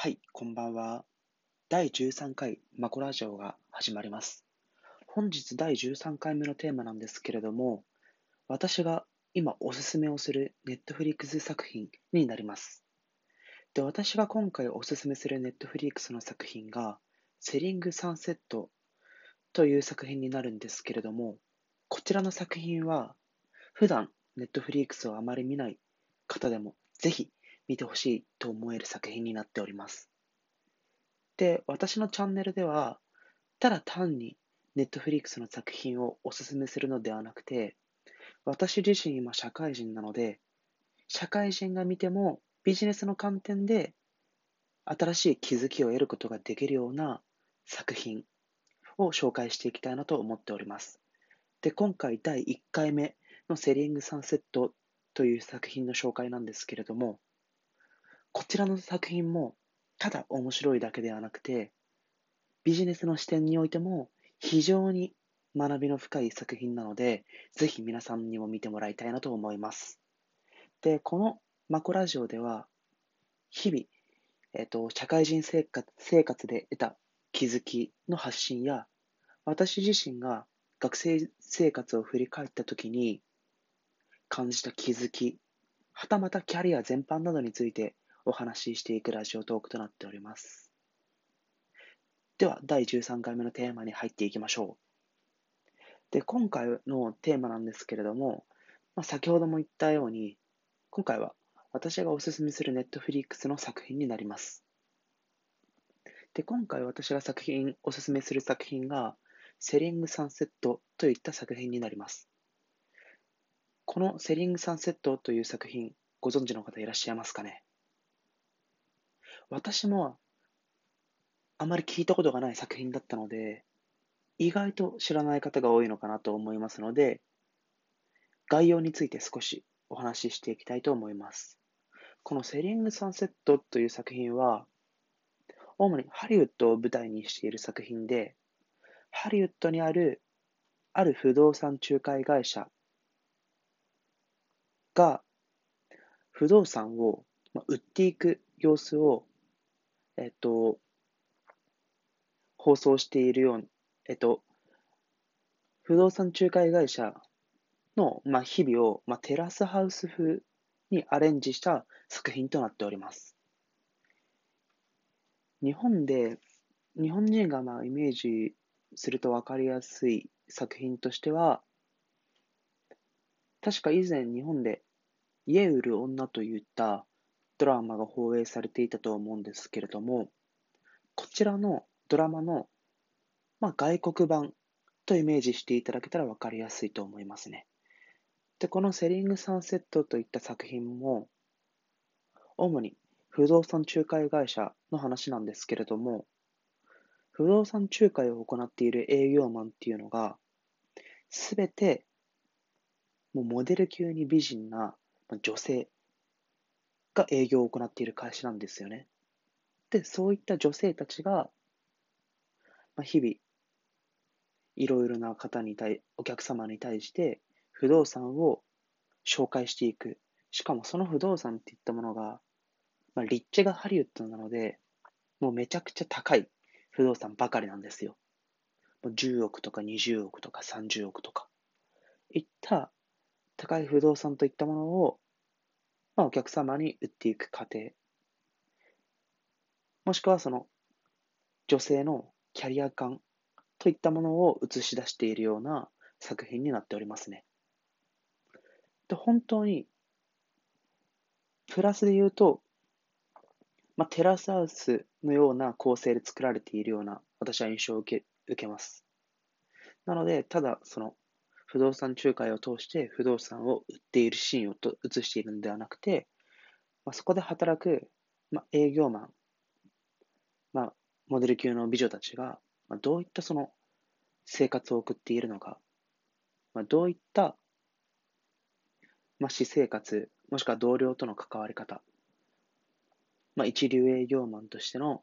はい、こんばんは。第13回マコラジオが始まります。本日第13回目のテーマなんですけれども、私が今おすすめをするネットフリックス作品になります。で、私が今回おすすめするネットフリックスの作品が、セリング・サンセットという作品になるんですけれども、こちらの作品は、普段ネットフリックスをあまり見ない方でも、ぜひ見てほしいと思える作品になっております。で、私のチャンネルでは、ただ単に Netflix の作品をおすすめするのではなくて、私自身今社会人なので、社会人が見てもビジネスの観点で新しい気づきを得ることができるような作品を紹介していきたいなと思っております。で、今回第1回目のセリングサンセットという作品の紹介なんですけれども、こちらの作品も、ただ面白いだけではなくて、ビジネスの視点においても非常に学びの深い作品なので、ぜひ皆さんにも見てもらいたいなと思います。で、このマコラジオでは、日々、えっ、と、社会人生活生活で得た気づきの発信や、私自身が学生生活を振り返ったときに感じた気づき、はたまたキャリア全般などについてお話ししていくラジオトークとなっております。では、第13回目のテーマに入っていきましょう。で、今回のテーマなんですけれども、まあ、先ほども言ったように、今回は私がおすすめするネットフリックスの作品になります。で、今回私が作品、おすすめする作品が、セリングサンセットといった作品になります。このセリングサンセットという作品、ご存知の方いらっしゃいますかね？私もあまり聞いたことがない作品だったので、意外と知らない方が多いのかなと思いますので、概要について少しお話ししていきたいと思います。このセリング・サンセットという作品は、主にハリウッドを舞台にしている作品で、ハリウッドにあるある不動産仲介会社が不動産を売っていく様子をえっと、放送しているように、えっと、不動産仲介会社の、まあ、日々を、まあ、テラスハウス風にアレンジした作品となっております。日本で、日本人がまあイメージすると分かりやすい作品としては、確か以前日本で家売る女といったドラマが放映されていたと思うんですけれども、こちらのドラマの、まあ、外国版とイメージしていただけたら分かりやすいと思いますね。で、このセリングサンセットといった作品も、主に不動産仲介会社の話なんですけれども、不動産仲介を行っている営業マンっていうのが、すべて、もうモデル級に美人な女性が営業を行っている会社なんですよね。で、そういった女性たちが、まあ、日々、いろいろな方に対、お客様に対して不動産を紹介していく。しかもその不動産っていったものが、まあ、立地がハリウッドなので、もうめちゃくちゃ高い不動産ばかりなんですよ。もう10億とか20億とか30億とか。いった高い不動産といったものをまあ、お客様に売っていく過程、もしくはその女性のキャリア感といったものを映し出しているような作品になっておりますね。で本当に、プラスで言うと、まあ、テラスハウスのような構成で作られているような私は印象を受け受けます。なので、ただその不動産仲介を通して不動産を売っているシーンをと映しているのではなくて、まあ、そこで働く、まあ、営業マン、まあ、モデル級の美女たちが、まあ、どういったその生活を送っているのか、まあ、どういった、まあ、私生活、もしくは同僚との関わり方、まあ、一流営業マンとしての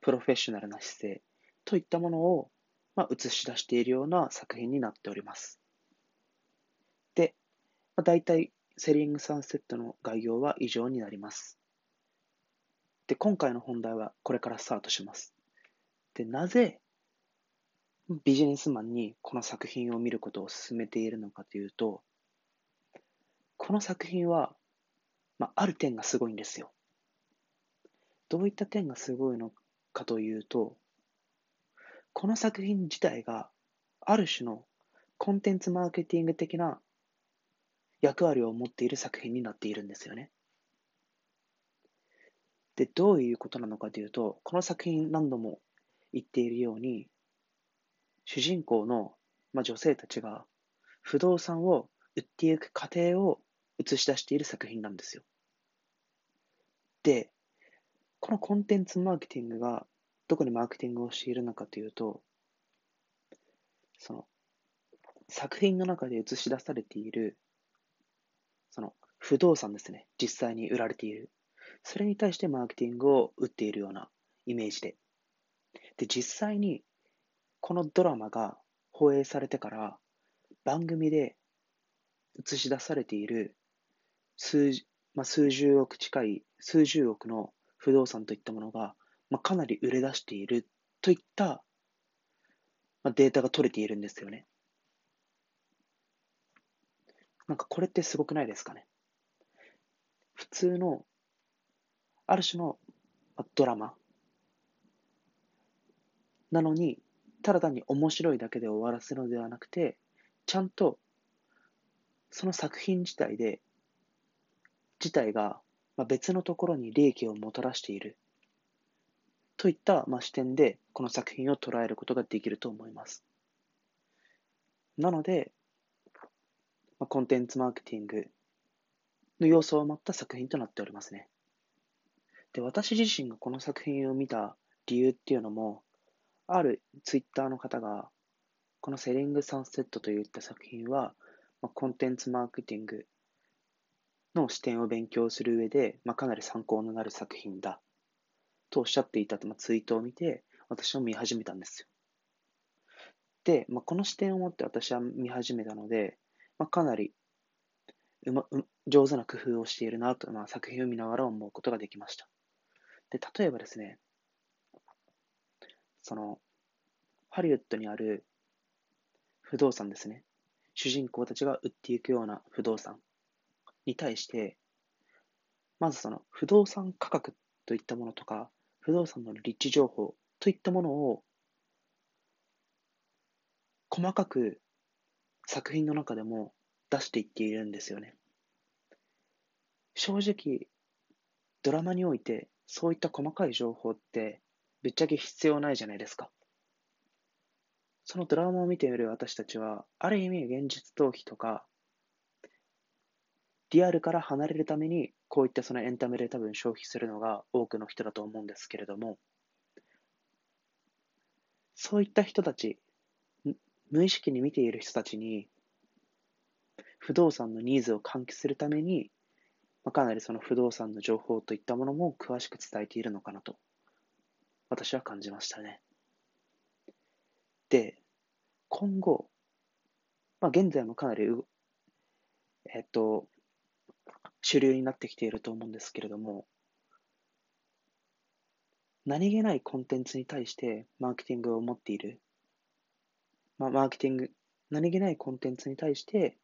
プロフェッショナルな姿勢といったものをまあ、映し出しているような作品になっております。で、まあ、大体、セリングサンセットの概要は以上になります。で、今回の本題はこれからスタートします。で、なぜビジネスマンにこの作品を見ることを勧めているのかというと、この作品は、まあ、ある点がすごいんですよ。どういった点がすごいのかというと、この作品自体がある種のコンテンツマーケティング的な役割を持っている作品になっているんですよね。で、どういうことなのかというと、この作品何度も言っているように、主人公の、まあ、女性たちが不動産を売っていく過程を映し出している作品なんですよ。で、このコンテンツマーケティングがどこにマーケティングをしているのかというと、その作品の中で映し出されているその不動産ですね、実際に売られている。それに対してマーケティングを打っているようなイメージで。で、実際にこのドラマが放映されてから番組で映し出されている数,、まあ、数十億近い、数十億の不動産といったものが、まあ、かなり売れ出しているといった、まあ、データが取れているんですよね。なんかこれってすごくないですかね？普通の、ある種のドラマなのに、ただ単に面白いだけで終わらせるのではなくて、ちゃんとその作品自体で、自体が別のところに利益をもたらしているといったまあ視点でこの作品を捉えることができると思います。なので、まあ、コンテンツマーケティングの要素を持った作品となっておりますね。で、私自身がこの作品を見た理由っていうのも、あるツイッターの方が、このセリング・サンセットといった作品は、まあ、コンテンツマーケティングの視点を勉強する上で、まあ、かなり参考になる作品だとおっしゃっていた、まあ、ツイートを見て、私も見始めたんですよ。で、まあ、この視点を持って私は見始めたので、まあ、かなりうまう上手な工夫をしているなと、まあ、作品を見ながら思うことができました。で、例えばですね、その、ハリウッドにある不動産ですね。主人公たちが売っていくような不動産に対して、まずその不動産価格といったものとか、不動産の立地情報といったものを細かく作品の中でも出していっているんですよね。正直、ドラマにおいてそういった細かい情報ってぶっちゃけ必要ないじゃないですか。そのドラマを見ている私たちは、ある意味現実逃避とか、リアルから離れるために、こういったそのエンタメで多分消費するのが多くの人だと思うんですけれども、そういった人たち、無意識に見ている人たちに、不動産のニーズを喚起するために、まあ、かなりその不動産の情報といったものも詳しく伝えているのかなと、私は感じましたね。で、今後、まあ、現在もかなり、えっと、主流になってきていると思うんですけれども、何気ないコンテンツに対してマーケティングを持っているまあ、マーケティング、何気ないコンテンツに対して、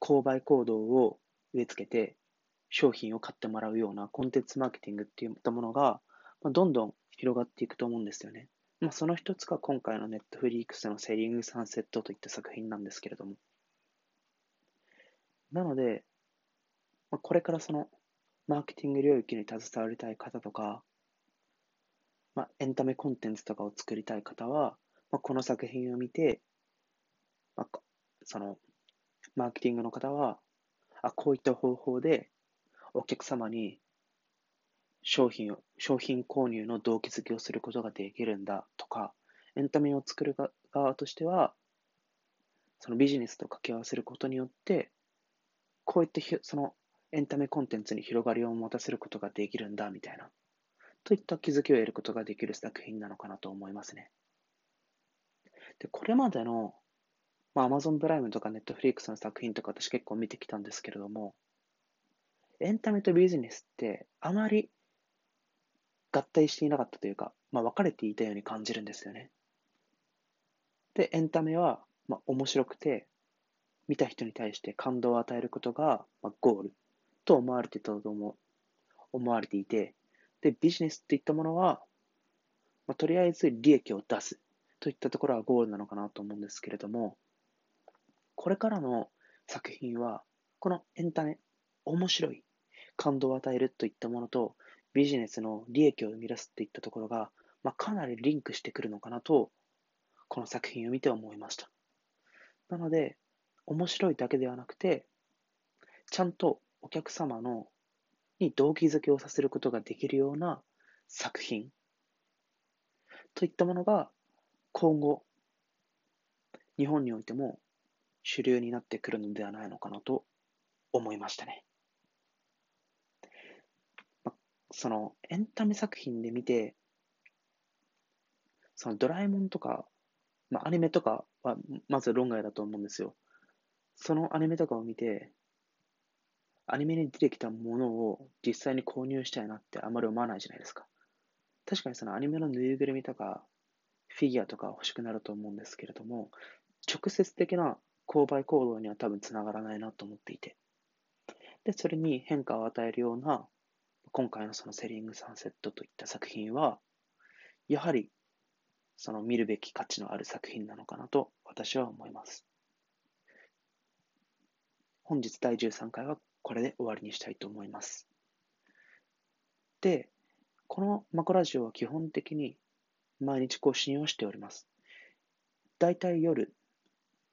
購買行動を植え付けて、商品を買ってもらうようなコンテンツマーケティングっていったものが、どんどん広がっていくと思うんですよね。まあ、その一つが今回のネットフリークスのセリングサンセットといった作品なんですけれども。なので、まあ、これからそのマーケティング領域に携わりたい方とか、まあ、エンタメコンテンツとかを作りたい方は、まあ、この作品を見て、まあ、その、マーケティングの方は、あ、こういった方法でお客様に商品を、商品購入の動機づけをすることができるんだとか、エンタメを作る側としては、そのビジネスと掛け合わせることによって、こういったそのエンタメコンテンツに広がりを持たせることができるんだみたいな、といった気づきを得ることができる作品なのかなと思いますね。で、これまでの、まあ、Amazon プライムとか Netflix の作品とか私結構見てきたんですけれども、エンタメとビジネスってあまり合体していなかったというか、まあ、分かれていたように感じるんですよね。で、エンタメは、まあ、面白くて、見た人に対して感動を与えることが、まあ、ゴールと思われていたと思思われていて、で、ビジネスっていったものは、まあ、とりあえず利益を出すといったところはゴールなのかなと思うんですけれども、これからの作品は、このエンタメ、面白い、感動を与えるといったものと、ビジネスの利益を生み出すといったところが、まあ、かなりリンクしてくるのかなと、この作品を見て思いました。なので、面白いだけではなくて、ちゃんとお客様のに動機づけをさせることができるような作品といったものが今後日本においても主流になってくるのではないのかなと思いましたね。そのエンタメ作品で見て、そのドラえもんとか、まあ、アニメとかはまず論外だと思うんですよ。そのアニメとかを見て、アニメに出てきたものを実際に購入したいなってあまり思わないじゃないですか。確かにそのアニメのぬいぐるみとか、フィギュアとか欲しくなると思うんですけれども、直接的な購買行動には多分つながらないなと思っていて。で、それに変化を与えるような、今回のそのセリングサンセットといった作品は、やはり、その見るべき価値のある作品なのかなと私は思います。本日第13回はこれで終わりにしたいと思います。で、このマコラジオは基本的に毎日更新をしております。だいたい夜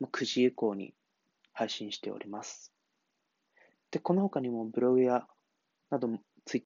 9時以降に配信しております。で、この他にもブログやなども